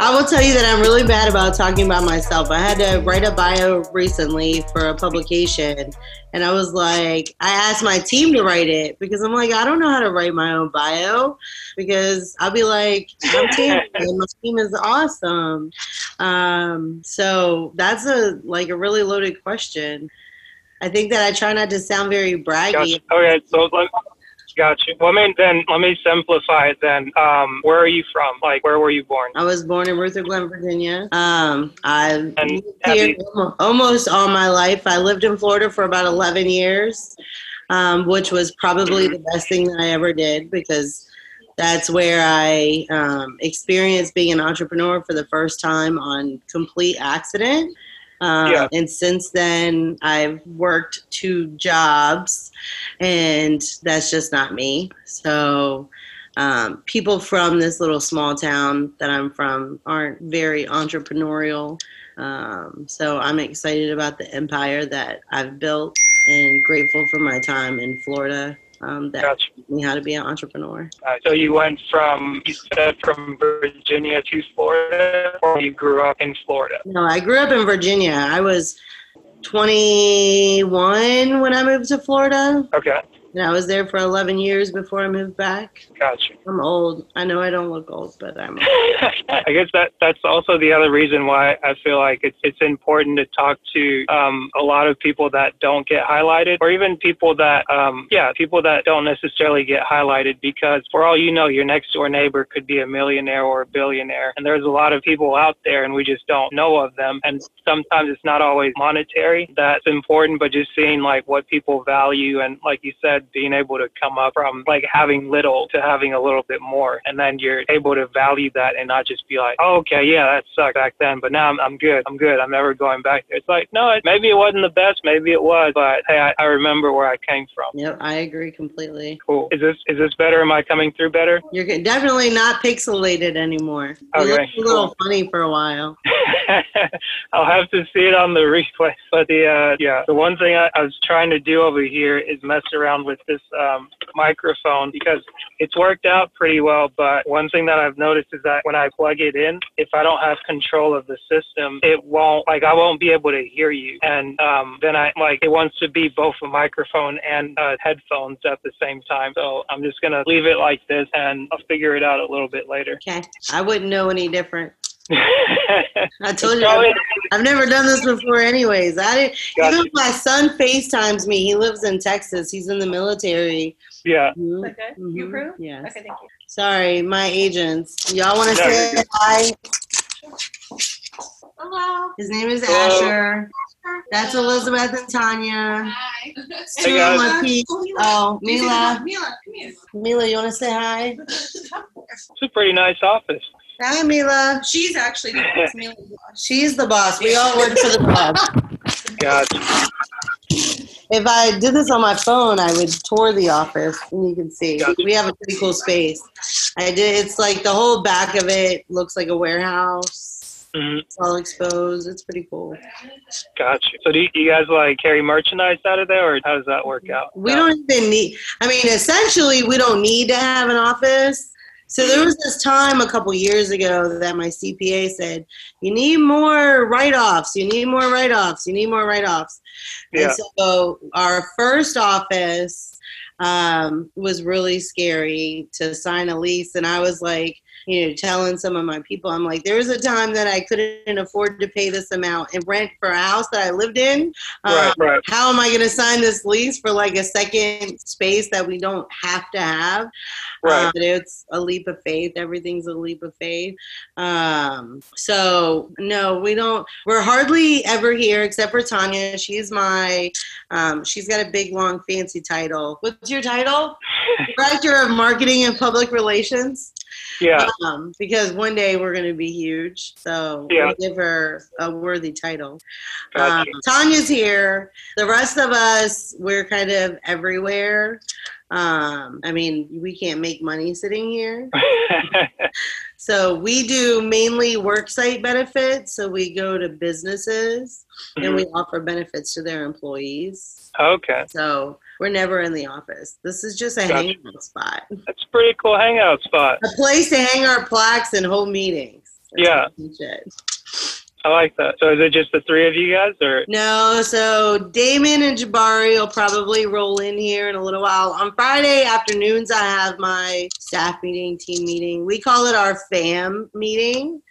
I will tell you that I'm really bad about talking about myself. I had to write a bio recently for a publication, and I was like, I asked my team to write it because I'm like, I don't know how to write my own bio because I'll be like, I'm Tammy, and my team is awesome. Um, so that's a like a really loaded question. I think that I try not to sound very braggy. Gotcha. Okay, so let, you. Well, I mean, then let me simplify it. Then, um, where are you from? Like, where were you born? I was born in Ruther Glen, Virginia. Um, I And here you- almost all my life. I lived in Florida for about 11 years, um, which was probably the best thing that I ever did because that's where I um, experienced being an entrepreneur for the first time on complete accident. Um, Yeah. And since then, I've worked two jobs, and that's just not me. So, um, people from this little small town that I'm from aren't very entrepreneurial. Um, so I'm excited about the empire that I've built and grateful for my time in Florida um, that Gotcha. taught me how to be an entrepreneur. Uh, so you went from you said from Virginia to Florida, or you grew up in Florida? No, I grew up in Virginia. I was 21 when I moved to Florida, Okay, and I was there for 11 years before I moved back. gotcha. I'm old. I know I don't look old, but I'm I guess that that's also the other reason why I feel like it's it's important to talk to um, a lot of people that don't get highlighted, or even people that um, yeah, people that don't necessarily get highlighted. Because for all you know, your next door neighbor could be a millionaire or a billionaire, and there's a lot of people out there, and we just don't know of them. And sometimes it's not always monetary that's important, but just seeing like what people value, and like you said, being able to come up from like having little to having a little bit more, and then you're able to value that and not just be like, oh, okay, yeah, that sucked back then, but now I'm, I'm good. I'm good. I'm never going back there. It's like, no, it, maybe it wasn't the best, maybe it was, but hey, I, I remember where I came from. Yep, I agree completely. Cool. Is this is this better? Am I coming through better? You're definitely not pixelated anymore. You Okay, a little cool. funny for a while. I'll have to see it on the replay. But the uh, yeah, the one thing I, I was trying to do over here is mess around with this um, microphone because it's worked out pretty well. But one thing that I've noticed is that when I plug it in, if I don't have control of the system, it won't like I won't be able to hear you. And um, then I like it wants to be both a microphone and uh, headphones at the same time. So I'm just gonna leave it like this, and I'll figure it out a little bit later. Okay, I wouldn't know any different. I told you, Probably- I've never done this before. Anyways, I didn't. Gotcha. Even my son FaceTimes me. He lives in Texas. He's in the military. yeah. Mhm, Okay. You mhm, approve? Yes. Okay, thank you. Sorry, my agents. Y'all want to No, say you're hi? Hello. His name is Hello. Asher. That's Elizabeth and Tanya. Hi. It's Hey, guys. of. Oh, Mila. Mila, come here. Mila, you want to say hi? It's a pretty nice office. Hi, Mila. She's actually the boss. Mila. She's the boss. We all work for the boss. Gotcha. If I did this on my phone, I would tour the office, and you can see Gotcha. we have a pretty cool space. I did. It's like the whole back of it looks like a warehouse. hmm It's all exposed. It's pretty cool. Gotcha. So do you, you guys like carry merchandise out of there, or how does that work out? We don't even need. I mean, essentially, we don't need to have an office. So there was this time a couple years ago that my CPA said, "You need more write-offs. You need more write-offs. You need more write-offs." Yeah. And so our first office um, was really scary to sign a lease, and I was like, you know, telling some of my people, I'm like, there was a time that I couldn't afford to pay this amount and rent for a house that I lived in. Right, Um, right. How am I going to sign this lease for like a second space that we don't have to have? Right. Um, but it's a leap of faith. Everything's a leap of faith. Um, so no, we don't. We're hardly ever here except for Tanya. She's my. Um, she's got a big, long, fancy title. What's your title? Director of Marketing and Public Relations. Yeah. Um, because one day we're going to be huge. So Yeah. we'll give her a worthy title. Gotcha. Um, Tanya's here. The rest of us, we're kind of everywhere. Um, I mean, we can't make money sitting here. So we do mainly worksite benefits. So we go to businesses and we offer benefits to their employees. okay. So we're never in the office. This is just a Gotcha. hangout spot, That's a pretty cool hangout spot. a place to hang our plaques and hold meetings. That's Yeah. I like that. So is it just the three of you guys or No, so Damon and Jabari will probably roll in here in a little while. On Friday afternoons, I have my staff meeting, team meeting. We call it our fam meeting.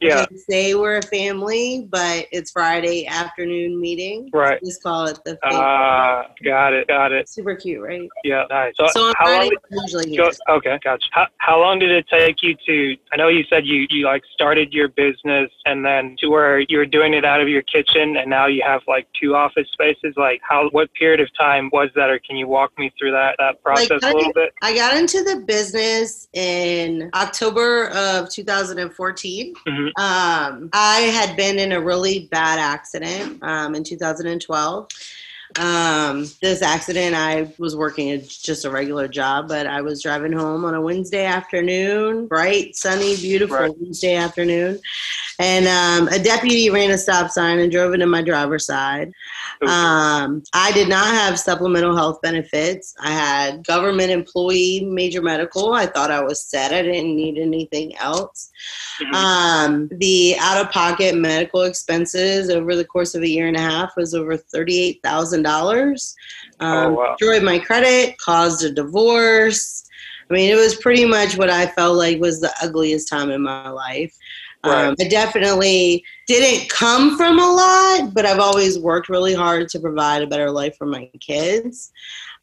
Yeah, say we're a family, but it's Friday afternoon meeting. right. Just call it the. Ah, got it, got it. Super cute, right? Yeah, nice. So, So on how long did usually go, okay, gotcha. How, how long did it take you to? I know you said you you like started your business and then to where you were doing it out of your kitchen and now you have like two office spaces. Like how what period of time was that, or can you walk me through that that process I a little bit? I got into the business in October of 2014. Mhm. Um, I had been in a really bad accident um, in 2012. Um, this accident, I was working at just a regular job, but I was driving home on a Wednesday afternoon, bright, sunny, beautiful Right. Wednesday afternoon. And um, a deputy ran a stop sign and drove into my driver's side. Um, I did not have supplemental health benefits. I had government employee major medical. I thought I was set. I didn't need anything else. Mhm. Um, the out of pocket medical expenses over the course of a year and a half was over $38,000. Um, Oh, wow. Destroyed my credit, caused a divorce. I mean, it was pretty much what I felt like was the ugliest time in my life. Um, I definitely didn't come from a lot, but I've always worked really hard to provide a better life for my kids.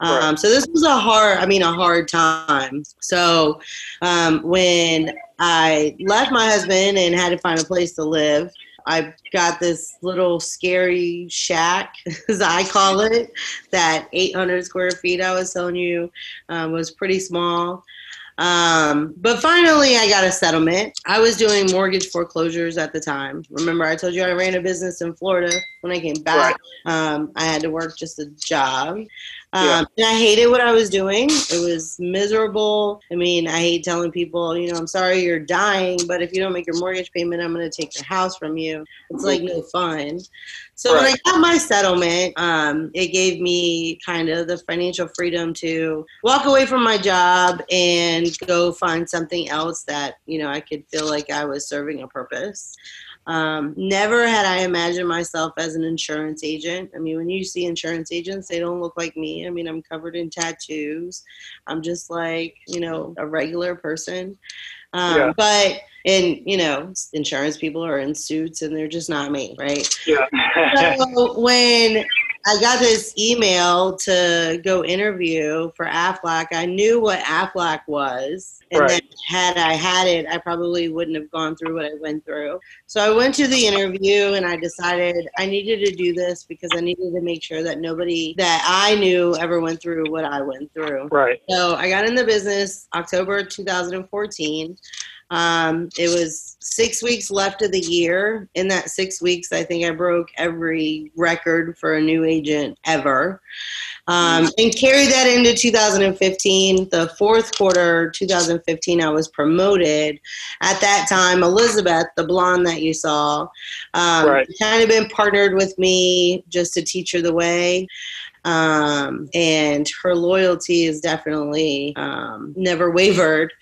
Um, Right. So this was a hard, I mean, a hard time. So um, when I left my husband and had to find a place to live, I got this little scary shack, as I call it, that 800 square feet I was telling you um, was pretty small. Um, but finally, I got a settlement. I was doing mortgage foreclosures at the time. Remember, I told you I ran a business in Florida. When I came back, um, I had to work just a job. Um, Yeah. And I hated what I was doing. It was miserable. I mean, I hate telling people, you know, I'm sorry you're dying, but if you don't make your mortgage payment, I'm going to take your house from you. It's like no fun. So when I got my settlement, um, it gave me kind of the financial freedom to walk away from my job and go find something else that you know I could feel like I was serving a purpose. Um, never had I imagined myself as an insurance agent. I mean, when you see insurance agents, they don't look like me. I mean, I'm covered in tattoos. I'm just like, you know, a regular person. Um, Yeah. But, and, you know, insurance people are in suits and they're just not me, right? Yeah. so when I got this email to go interview for Aflac, I knew what Aflac was. And Right. then had I had it, I probably wouldn't have gone through what I went through. So I went to the interview and I decided I needed to do this because I needed to make sure that nobody that I knew ever went through what I went through. right. So I got in the business October 2014. Um, it was six weeks left of the year. In that six weeks, I think I broke every record for a new agent ever. Um, and carried that into 2015. The fourth quarter, 2015, I was promoted. At that time, Elizabeth, the blonde that you saw, um, Right. kind of been partnered with me just to teach her the way um, and her loyalty is definitely um, never wavered.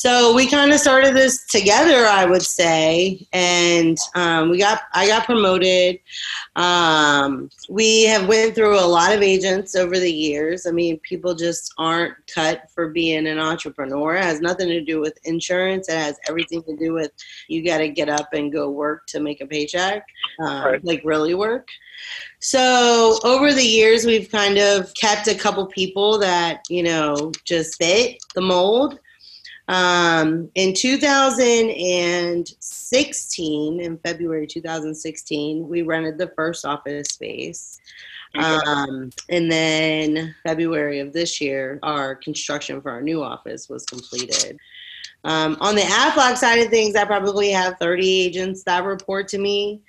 So we kind of started this together, I would say, and um, we got I got promoted. Um, we have went through a lot of agents over the years. I mean, people just aren't cut for being an entrepreneur. It has nothing to do with insurance. It has everything to do with you got to get up and go work to make a paycheck, um, Right. like really work. So over the years, we've kind of kept a couple people that you know just fit the mold. Um, in 2016, in February 2016, we rented the first office space. Um, and then February of this year, our construction for our new office was completed. Um, on the Aflac side of things, I probably have 30 agents that report to me.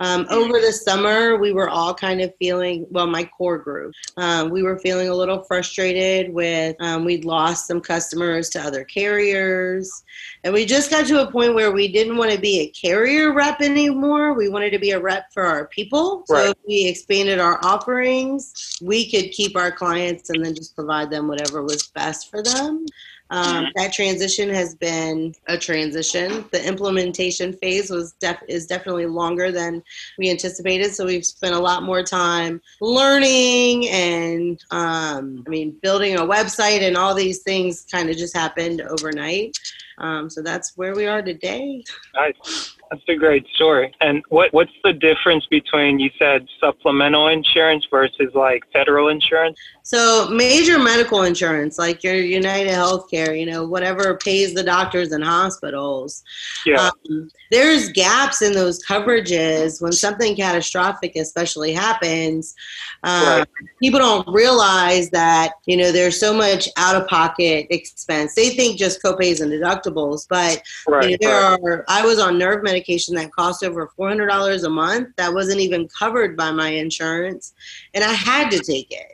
Um, over the summer, we were all kind of feeling, well, my core group, um, we were feeling a little frustrated with, um, we'd lost some customers to other carriers. And we just got to a point where we didn't want to be a carrier rep anymore. We wanted to be a rep for our people. So if we expanded our offerings, we could keep our clients and then just provide them whatever was best for them. Um, that transition has been a transition. The implementation phase was def- is definitely longer than we anticipated. So we've spent a lot more time learning and um, I mean building a website and all these things kind of just happened overnight. Um, so that's where we are today. Nice. That's a great story. And what what's the difference between you said supplemental insurance versus like federal insurance? So major medical insurance, like your United Healthcare, you know, whatever pays the doctors and hospitals. Yeah. Um, there's gaps in those coverages when something catastrophic, especially happens. Um, Right. People don't realize that you know there's so much out of pocket expense. They think just copays and deductibles, but you know, there right. are. I was on nerve medication that cost over four hundred dollars a month. That wasn't even covered by my insurance, and I had to take it.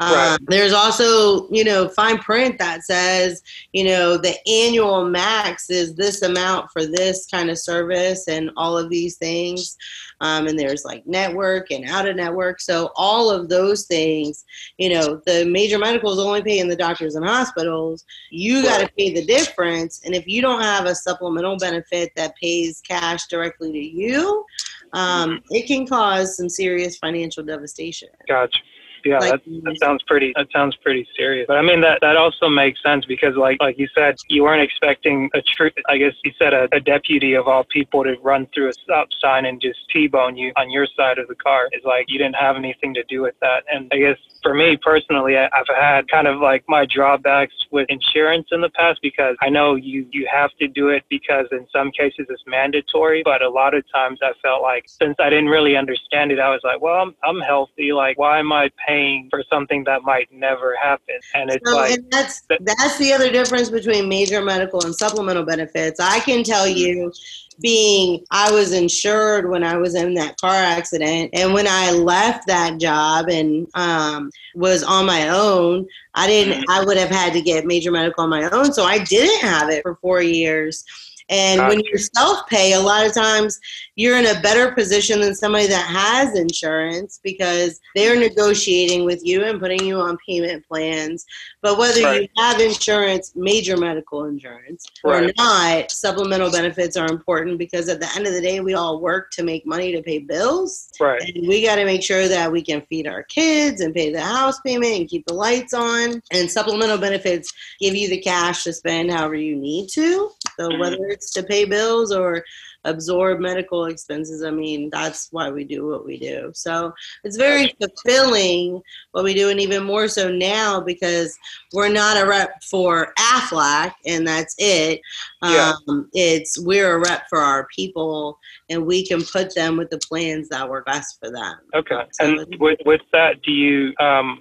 Right. Um, there's also, you know, fine print that says, you know, the annual max is this amount for this kind of service and all of these things. Um, and there's like network and out of network. So all of those things, you know, the major medicals only paying the doctors and hospitals. You got to pay the difference. And if you don't have a supplemental benefit that pays cash directly to you, um, it can cause some serious financial devastation. Gotcha. Yeah, Like- that, that sounds pretty. That sounds pretty serious. But I mean, that that also makes sense because, like like you said, you weren't expecting a true. I guess you said a, a deputy of all people to run through a stop sign and just t-bone you on your side of the car. It's like you didn't have anything to do with that. And I guess for me personally, I, I've had kind of like my drawbacks with insurance in the past because I know you you have to do it because in some cases it's mandatory, but a lot of times I felt like since I didn't really understand it, I was like, well, I'm I'm healthy. Like, why am I paying for something that might never happen? And it's So, like, and that's that- that's the other difference between major medical and supplemental benefits. I can tell you, being I was insured when I was in that car accident, and when I left that job and um, was on my own, I didn't. I would have had to get major medical on my own, so I didn't have it for four years. And when Gotcha. you self pay, a lot of times you're in a better position than somebody that has insurance because they're negotiating with you and putting you on payment plans. But whether Right. you have insurance, major medical insurance, or not, supplemental benefits are important because at the end of the day, we all work to make money to pay bills. right, And we got to make sure that we can feed our kids and pay the house payment and keep the lights on. And supplemental benefits give you the cash to spend however you need to. So whether it's to pay bills or absorb medical expenses, I mean, that's why we do what we do. So it's very fulfilling what we do, and even more so now because we're not a rep for AFLAC, and that's it. Yeah. Um, it's we're a rep for our people, and we can put them with the plans that work best for them. okay. So And with with that, do you? Um,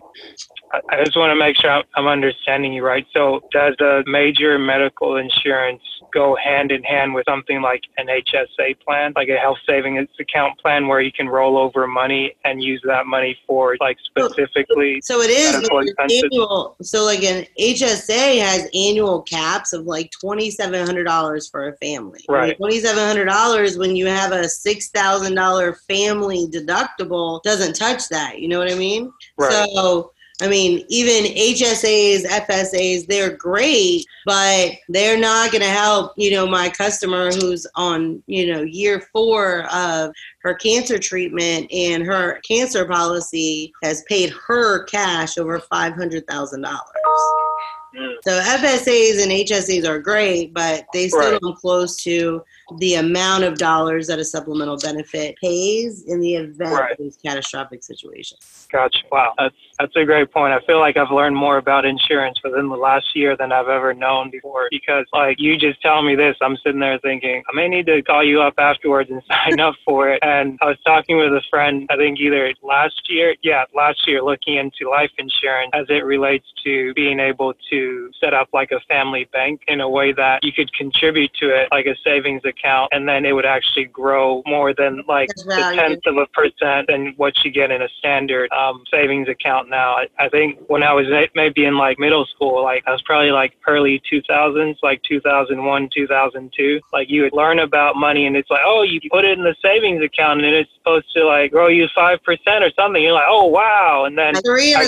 I- just want to make sure I'm, understanding you right. So, does the major medical insurance go hand in hand with something like an HSA plan, like a health savings account plan, where you can roll over money and use that money for like specifically? So it is annual. So like an HSA has annual caps of like twenty seven hundred dollars for a family. Right. Twenty seven hundred dollars when you have a six thousand dollar family deductible doesn't touch that. You know what I mean? Right. So. I mean, even HSAs, FSAs, they're great, but they're not going to help, you know, my customer who's on, you know, year four of her cancer treatment and her cancer policy has paid her cash over $500,000. Mm. So FSAs and HSAs are great, but they still Right. come close to the amount of dollars that a supplemental benefit pays in the event Right. of these catastrophic situations. Gotcha. Wow, that's that's a great point. I feel like I've learned more about insurance within the last year than I've ever known before. Because like you just tell me this, I'm sitting there thinking I may need to call you up afterwards and sign up for it. And I was talking with a friend, I think either last year, yeah, last year, looking into life insurance as it relates to being able to set up like a family bank in a way that you could contribute to it like a savings account, and then it would actually grow more than like the tenth of a percent than what you get in a standard um, savings account now. I, I think when I was may- maybe in like middle school, like I was probably like early 2000s, like 2001, 2002. Like you would learn about money, and it's like, oh, you put it in the savings account, and it's supposed to like grow you five percent or something. You're like, oh wow, and then and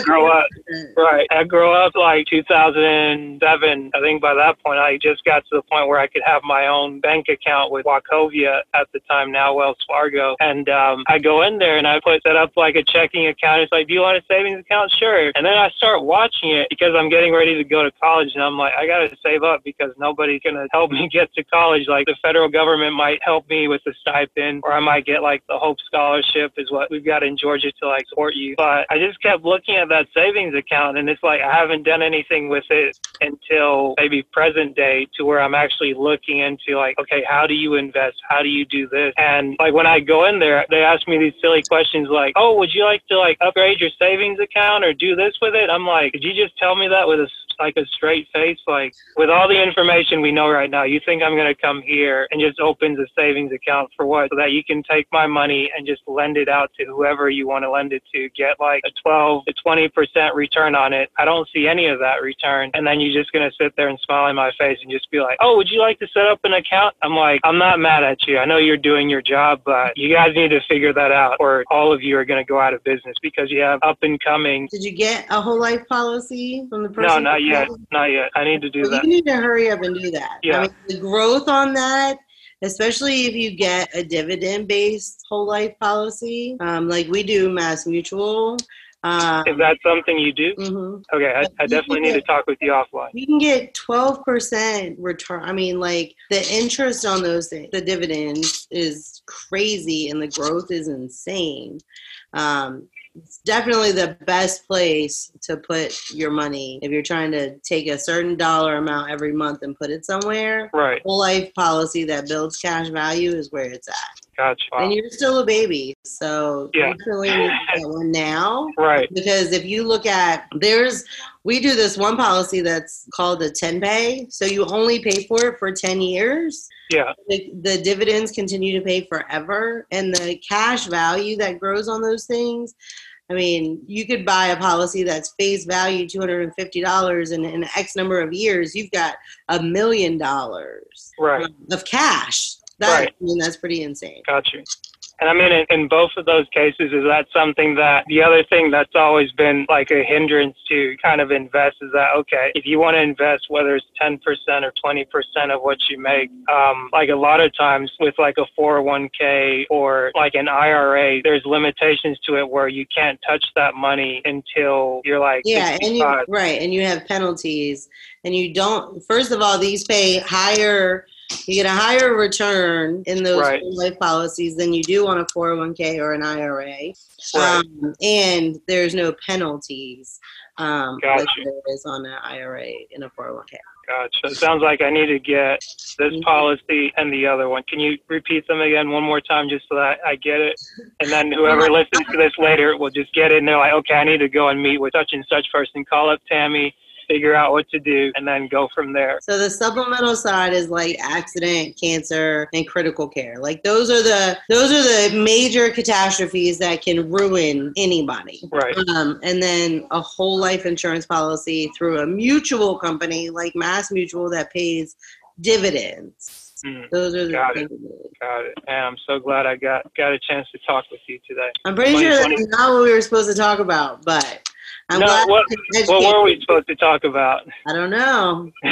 grow up. Right. I grew up like 2007. I think by that point, I just got to the point where I could have my own bank account with Wachovia at the time, now Wells Fargo. And um, I go in there and I put set up like a checking account. It's like, do you want a savings account? Sure. And then I start watching it because I'm getting ready to go to college. And I'm like, I got to save up because nobody's going to help me get to college. Like the federal government might help me with the stipend or I might get like the Hope Scholarship is what we've got in Georgia to like support you. But I just kept looking at that savings account and it's like I haven't done anything with it until maybe present day to where I'm actually looking into like, okay, how do you invest? How do you do this? And like when I go in there, they ask me these silly questions like, oh, would you like to like upgrade your savings account or do this with it? I'm like, did you just tell me that with a like a straight face, like with all the information we know right now, you think I'm going to come here and just open the savings account for what? So that you can take my money and just lend it out to whoever you want to lend it to, get like a 12 to 20% return on it. I don't see any of that return. And then you're just going to sit there and smile in my face and just be like, oh, would you like to set up an account? I'm like, I'm not mad at you. I know you're doing your job, but you guys need to figure that out or all of you are going to go out of business because you have up and coming. Did you get a whole life policy from the person? No, not yet. Not yet. I need to do Well, that. You need to hurry up and do that. Yeah. I mean, the growth on that, especially if you get a dividend based whole life policy, um, like we do Mass Mutual. Um, Is that something you do? mhm. Okay, I, I definitely need to talk with you offline. You can get 12% return. I mean, like the interest on those things, the dividends is crazy and the growth is insane. Um, it's definitely the best place to put your money if you're trying to take a certain dollar amount every month and put it somewhere. Right, Whole life policy that builds cash value is where it's at. gotcha. And you're still a baby, so Yeah. definitely need get one now Right, because if you look at there's we do this one policy that's called a 10 pay so you only pay for it for 10 years yeah, the, the dividends continue to pay forever and the cash value that grows on those things i mean you could buy a policy that's face value $250 and in x number of years you've got a million dollars right, of cash that, Right. i mean that's pretty insane gotcha. And I mean, in, in both of those cases, is that something that the other thing that's always been like a hindrance to kind of invest is that, okay, if you want to invest, whether it's 10% or 20% of what you make, um, like a lot of times with like a 401k or like an IRA, there's limitations to it where you can't touch that money until you're like yeah and you right and you have penalties. And you don't first of all these pay higher you get a higher return in those Right. life policies than you do on a 401k or an ira Right. um, and there's no penalties um, like Gotcha. there is on an ira in a 401k Gotcha. It sounds like I need to get this Mhm. policy and the other one. Can you repeat them again one more time just so that I get it? And then whoever listens to this later will just get it and they're like, okay, I need to go and meet with such and such person. Call up Tammy, figure out what to do, and then go from there. so the supplemental side is like accident cancer and critical care like those are the those are the major catastrophes that can ruin anybody Right. Um, and then a whole life insurance policy through a mutual company like Mass Mutual that pays dividends. Mm, Those are the Got it. got it. And I'm so glad I got got a chance to talk with you today. I'm pretty sure 2020. that's not what we were supposed to talk about, but I'm No, what- to What were we supposed to talk about? I don't know.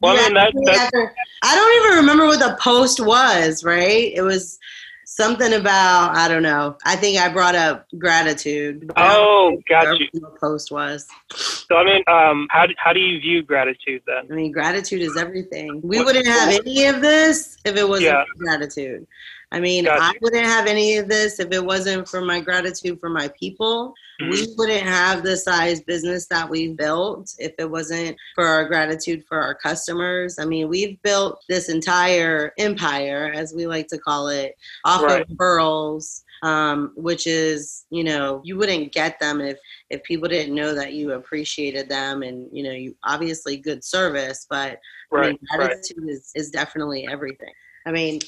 well, You I mean, that, after- I don't even remember what the post was, right? It was something about I don't know. I think I brought up gratitude. Oh, got you. the post was. So I mean, um, how do, how do you view gratitude then? I mean, gratitude is everything. We What- wouldn't have any of this if it wasn't Yeah. for gratitude. I mean, Gotcha. I wouldn't have any of this if it wasn't for my gratitude for my people. We wouldn't have the size business that we've built if it wasn't for our gratitude for our customers. I mean, we've built this entire empire, as we like to call it, off Right. of referrals. Um, which is, you know, you wouldn't get them if if people didn't know that you appreciated them and you know you obviously good service but I Right, mean, right. gratitude is, is definitely everything i mean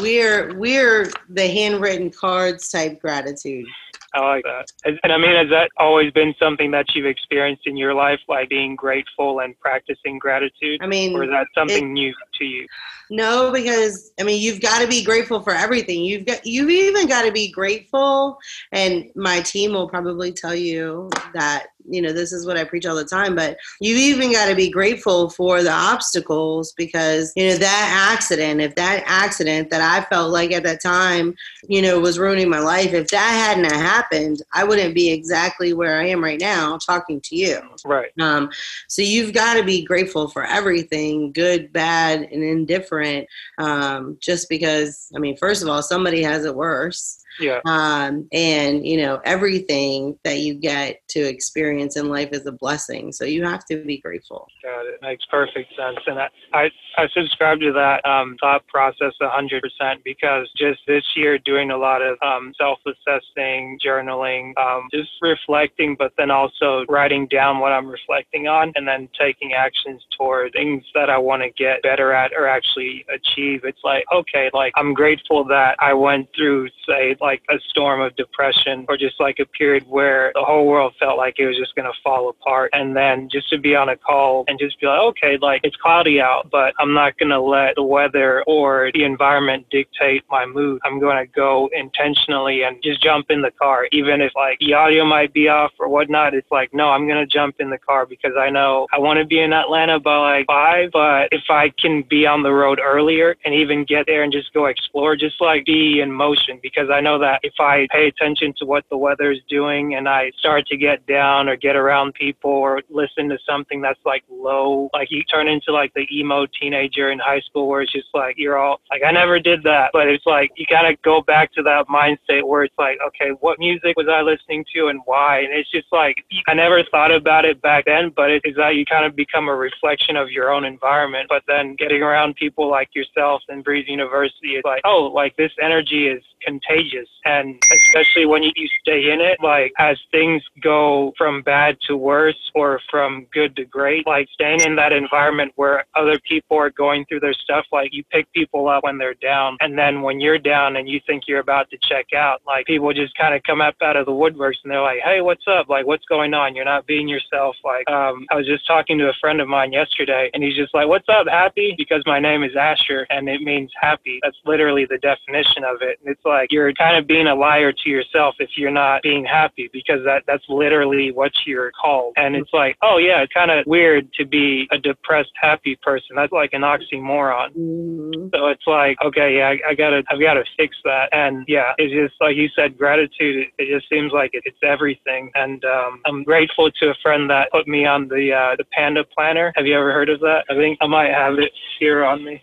we're we're the handwritten cards type gratitude I like that. And, and I mean, has that always been something that you've experienced in your life, like being grateful and practicing gratitude? i mean Or is that something new to you? No, because I mean you've got to be grateful for everything. You've got you've even got to be grateful, and my team will probably tell you that you know this is what I preach all the time. But you've even got to be grateful for the obstacles because you know that accident. If that accident that I felt like at that time, you know, was ruining my life. If that hadn't happened, I wouldn't be exactly where I am right now talking to you. Right. Um, so you've got to be grateful for everything, good, bad, and indifferent. Um, just because, I mean, first of all, somebody has it worse. Yeah. Um, and you know, everything that you get to experience in life is a blessing. So you have to be grateful. Got it. Makes perfect sense. And I, I, I subscribe to that um, thought process 100% because just this year doing a lot of um, self assessing, journaling, um, just reflecting, but then also writing down what I'm reflecting on and then taking actions toward things that I want to get better at or actually achieve. It's like, okay, like I'm grateful that I went through, say, like a storm of depression or just like a period where the whole world felt like it was just going to fall apart. And then just to be on a call and just be like, okay, like it's cloudy out, but I'm not going to let the weather or the environment dictate my mood. I'm going to go intentionally and just jump in the car, even if like the audio might be off or whatnot. It's like, no, I'm going to jump in the car because I know I want to be in Atlanta by like five, but if I can be on the road earlier and even get there and just go explore, just like be in motion because I know that if I pay attention to what the weather is doing and I start to get down or get around people or listen to something that's like low, like you turn into like the emo teenager in high school where it's just like you're all like, I never did that. But it's like you kind of go back to that mind state where it's like, okay, what music was I listening to and why? And it's just like, I never thought about it back then, but it's that you kind of become a reflection of your own environment. But then getting around people like yourself and Breeze University, it's like, oh, like this energy is contagious. And especially when you, stay in it, like as things go from bad to worse or from good to great, like staying in that environment where other people are going through their stuff, like you pick people up when they're down. And then when you're down and you think you're about to check out, like people just kind of come up out of the woodworks and they're like, hey, what's up? Like, what's going on? You're not being yourself. Like, um, I was just talking to a friend of mine yesterday and he's just like, what's up, happy? Because my name is Asher and it means happy. That's literally the definition of it. And it's like you're kind of being a liar to yourself if you're not being happy because that that's literally what you're called. And it's like, oh yeah, it's kind of weird to be a depressed happy person. That's like an oxymoron. Mhm. So it's like, okay, yeah, I, I gotta, I've gotta fix that. And yeah, it's just like you said, gratitude. It, it just seems like it, it's everything. And um, I'm grateful to a friend that put me on the uh, the Panda Planner. Have you ever heard of that? I think I might have it here on me.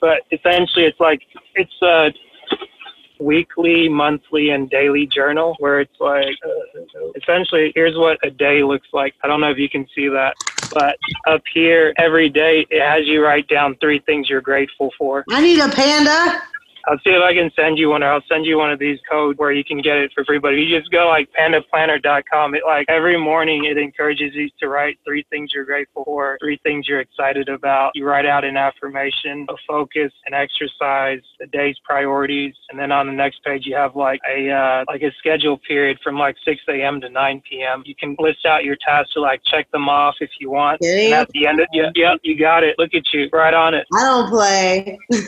But essentially, it's like it's a weekly, monthly, and daily journal where it's like essentially here's what a day looks like. I don't know if you can see that, but up here every day it has you write down three things you're grateful for. I need a panda. I'll see if I can send you one, or I'll send you one of these codes where you can get it for free. But if you just go like pandaplanner.com, it like every morning it encourages you to write three things you're grateful for, three things you're excited about. You write out an affirmation, a focus, an exercise, the day's priorities, and then on the next page you have like a uh, like a schedule period from like 6 a.m. to 9 p.m. You can list out your tasks to like check them off if you want. Kidding? And at the end of yeah, yeah, you got it. Look at you, right on it. I don't play.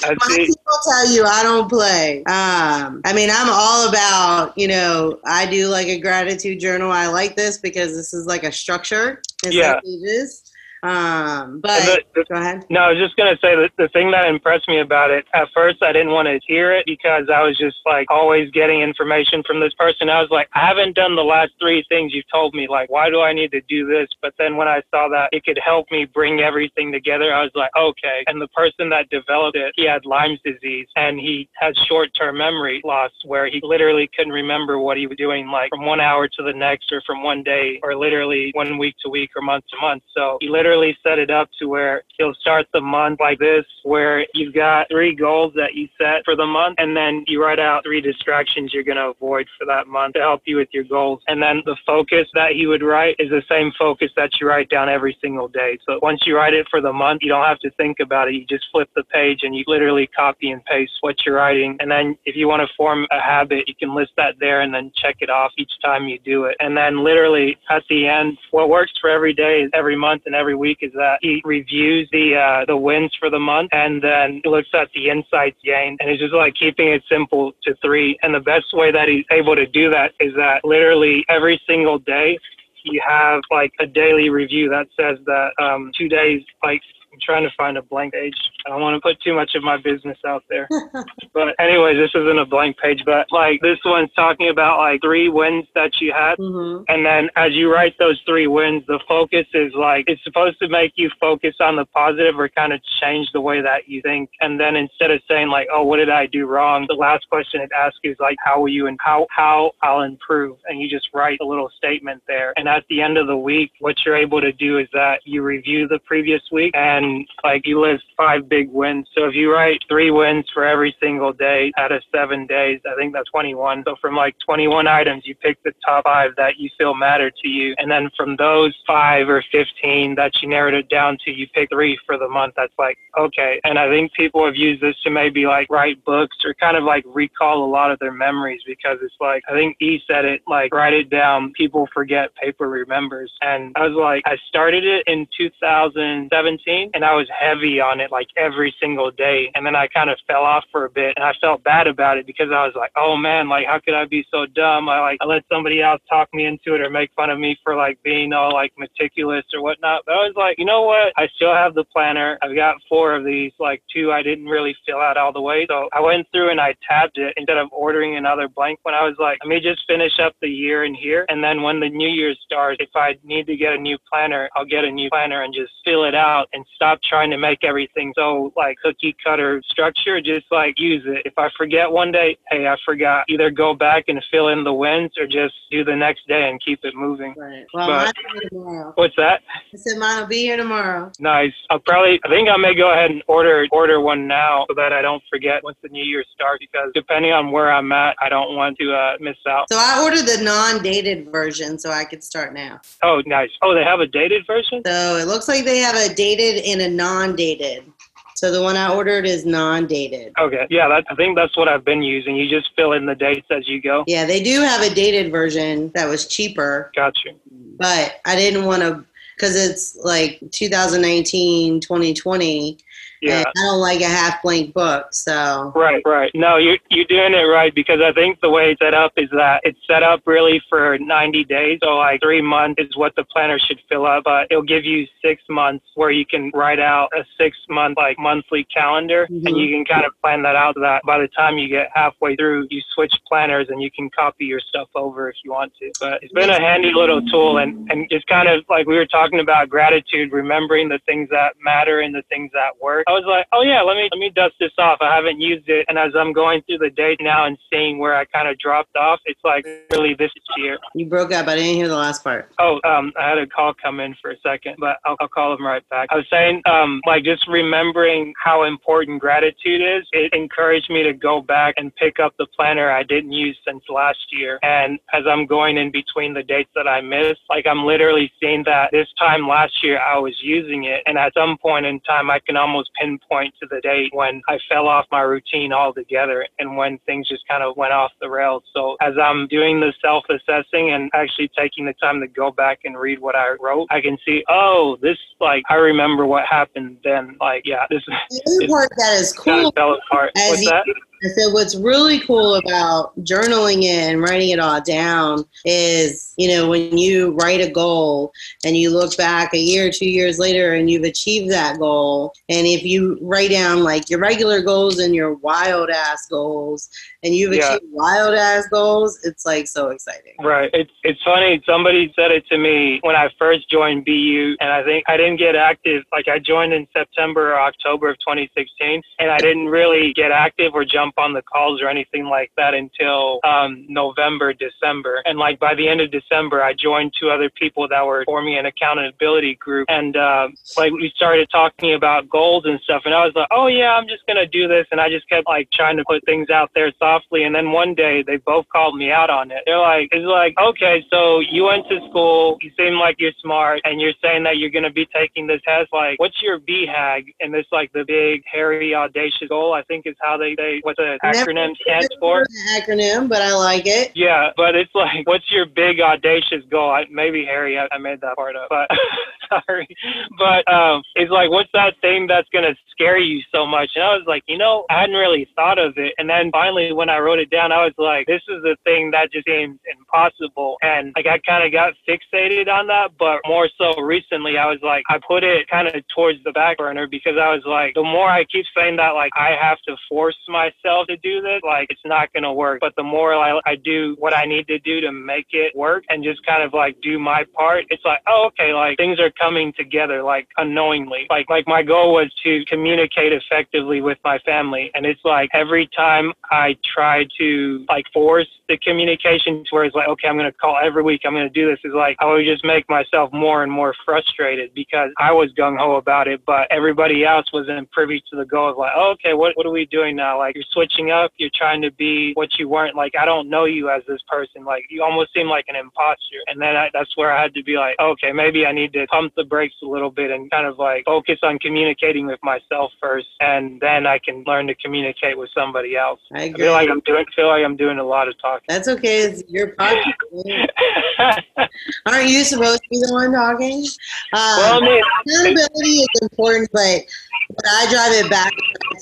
That's My it. people tell you I don't play. Um, I mean, I'm all about, you know, I do like a gratitude journal. I like this because this is like a structure. It's Yeah. like pages. Um, but the- go ahead. No, I was just gonna say that the thing that impressed me about it at first, I didn't want to hear it because I was just like always getting information from this person. I was like, I haven't done the last three things you've told me. Like, why do I need to do this? But then when I saw that it could help me bring everything together, I was like, okay. And the person that developed it, he had Lyme's disease and he has short-term memory loss where he literally couldn't remember what he was doing, like from one hour to the next, or from one day, or literally one week to week, or month to month. So he literally set it up to where he'll start the month like this, where you've got three goals that you set for the month, and then you write out three distractions you're going to avoid for that month to help you with your goals. And then the focus that he would write is the same focus that you write down every single day. So once you write it for the month, you don't have to think about it. You just flip the page and you literally copy and paste what you're writing. And then if you want to form a habit, you can list that there and then check it off each time you do it. And then literally at the end, what works for every day, every month, and every week is that he reviews the uh, the wins for the month and then looks at the insights gained. And it's just like keeping it simple to three. And the best way that he's able to do that is that literally every single day you have like a daily review that says that um, two days like I'm trying to find a blank page. I don't want to put too much of my business out there. but anyways, this isn't a blank page, but like this one's talking about like three wins that you had. hmm And then as you write those three wins, the focus is like it's supposed to make you focus on the positive or kind of change the way that you think. And then instead of saying like, oh, what did I do wrong? The last question it asks is like, how will you and how how I'll improve? And you just write a little statement there. And at the end of the week, what you're able to do is that you review the previous week and like you list five big wins. So if you write three wins for every single day out of seven days, I think that's 21. So from like 21 items, you pick the top five that you feel matter to you. And then from those five or 15 that you narrowed it down to, you pick three for the month. That's like, okay. And I think people have used this to maybe like write books or kind of like recall a lot of their memories because it's like, I think E said it, like write it down. People forget, paper remembers. And I was like, I started it in 2017 and I was heavy on it like every single day. And then I kind of fell off for a bit and I felt bad about it because I was like, oh man, like how could I be so dumb? I like, I let somebody else talk me into it or make fun of me for like being all like meticulous or whatnot. But I was like, you know what? I still have the planner. I've got four of these, like two I didn't really fill out all the way. So I went through and I tabbed it instead of ordering another blank one. I was like, let me just finish up the year in here. And then when the new year starts, if I need to get a new planner, I'll get a new planner and just fill it out and stop trying to make everything so like cookie cutter structure. Just like use it. If I forget one day, hey, I forgot. Either go back and fill in the wins or just do the next day and keep it moving. Right. Well, But- mine will be tomorrow. What's that? I said mine will be here tomorrow. Nice. I'll probably. I think I may go ahead and order order one now so that I don't forget once the new year starts. Because depending on where I'm at, I don't want to uh, miss out. So I ordered the non-dated version so I could start now. Oh, nice. Oh, they have a dated version. So it looks like they have a dated and a non-dated. So the one I ordered is non-dated. Okay. Yeah, that, I think that's what I've been using. You just fill in the dates as you go. Yeah, they do have a dated version that was cheaper, Gotcha. but I didn't want to because it's like 2019, 2020. Yeah. And I don't like a half blank book. So Right, right. No, you're you're doing it right because I think the way it's set up is that it's set up really for 90 days. So like three months is what the planner should fill up, but it'll give you six months where you can write out a six month like monthly calendar, and Mhm. you can kind of plan that out. That by the time you get halfway through, you switch planners and you can copy your stuff over if you want to. But it's been a handy little tool, and and it's kind of like we were talking about gratitude, remembering the things that matter and the things that work. I was like, oh yeah, let me let me dust this off. I haven't used it, and as I'm going through the date now and seeing where I kind of dropped off, it's like really this year. you broke up. I didn't hear the last part. Oh, um, I had a call come in for a second, but I'll, I'll call them right back. I was saying, um, like just remembering how important gratitude is. It encouraged me to go back and pick up the planner I didn't use since last year. And as I'm going in between the dates that I missed, like I'm literally seeing that this time last year I was using it, and at some point in time I can almost pinpoint to the date when I fell off my routine altogether and when things just kind of went off the rails. So as I'm doing the self-assessing and actually taking the time to go back and read what I wrote, I can see, oh, this like I remember what happened then. Like, yeah, this The part that is kind cool of fell apart. as What's you, that? I said, what's really cool about journaling it and writing it all down is, you know, when you write a goal and you look back a year, two years later, and you've achieved that goal. And if you write down like your regular goals and your wild ass goals, and you've Yeah. achieved wild ass goals, it's like so exciting. Right. It's it's funny. Somebody said it to me when I first joined BU, and I think I didn't get active. Like I joined in September or October of 2016, and I didn't really get active or jump on the calls or anything like that until um, November, December. And like by the end of December, I joined two other people that were forming an accountability group, and uh, like we started talking about goals and stuff. And I was like, oh yeah, I'm just gonna do this, and I just kept like trying to put things out there softly. And then one day they both called me out on it. They're like, it's like, okay, so you went to school, you seem like you're smart, and you're saying that you're gonna be taking this test. Like, what's your BHAG? And this like the big, hairy, audacious goal. I think is how they say what the acronym stands for. Acronym, but I like it. Yeah, but it's like, what's your big audacious goal? I, maybe Harry, I, I made that part up, but sorry. But um, it's like, what's that thing that's gonna scare you so much? And I was like, you know, I hadn't really thought of it. And then finally, when I wrote it down, I was like, this is the thing that just seems impossible. And like, I kind of got fixated on that. But more so recently, I was like, I put it kind of towards the back burner because I was like, the more I keep saying that, like, I have to force myself to do this, like, it's not gonna work. But the more I, I do what I need to do to make it work and just kind of like do my part, it's like, oh, okay, like things are coming together, like unknowingly. Like, like my goal was to communicate effectively with my family. And it's like every time I try to like force the communication to where it's like, okay, I'm going to call every week, I'm going to do this, is like, I would just make myself more and more frustrated because I was gung ho about it, but everybody else wasn't privy to the goal of like, oh, okay, what, what are we doing now? Like, you're switching up, you're trying to be what you weren't. Like, I don't know you as this person. Like, you almost seem like an imposter. And then I, that's where I had to be like, okay, maybe I need to pump the brakes a little bit and kind of like focus on communicating with myself first, and then I can learn to communicate with somebody else. I I agree. feel like I'm doing feel like I'm doing a lot of talking. That's okay. It's your podcast. Aren't you supposed to be the one talking? Uh, well, I mean, accountability is important, but what I drive it back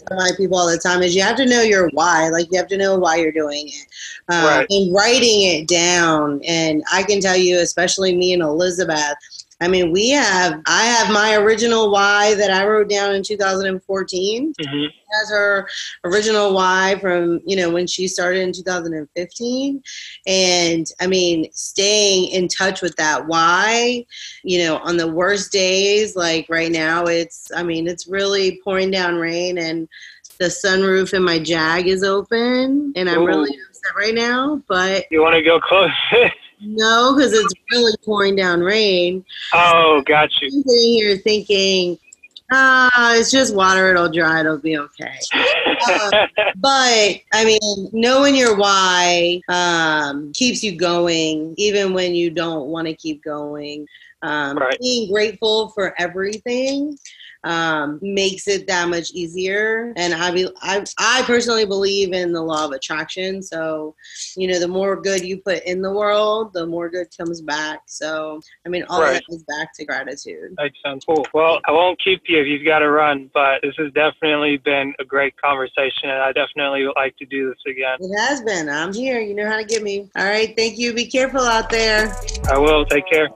to my people all the time is you have to know your why. Like you have to know why you're doing it. Um, Right. And writing it down. And I can tell you, especially me and Elizabeth, I mean, we have, I have my original why that I wrote down in 2014 mhm. has her original why from you know when she started in 2015 and i mean staying in touch with that why you know on the worst days like right now it's i mean it's really pouring down rain and the sunroof in my jag is open and i'm Ooh. really upset right now but you want to go close? no because it's really pouring down rain oh, got you. i'm sitting here thinking ah it's just water it'll dry it'll be okay but I mean, knowing your why um, keeps you going, even when you don't want to keep going. Um, Right. Being grateful for everything um, makes it that much easier. And I, be, I, I personally believe in the law of attraction. So, you know, the more good you put in the world, the more good comes back. So, I mean, all Right. that goes back to gratitude. That sounds cool. Well, I won't keep you if you've got to run, but this has definitely been a great conversation, and I definitely would like to do this again. It has been. I'm here. You know how to get me. All right. Thank you. Be careful out there. I will. Take care.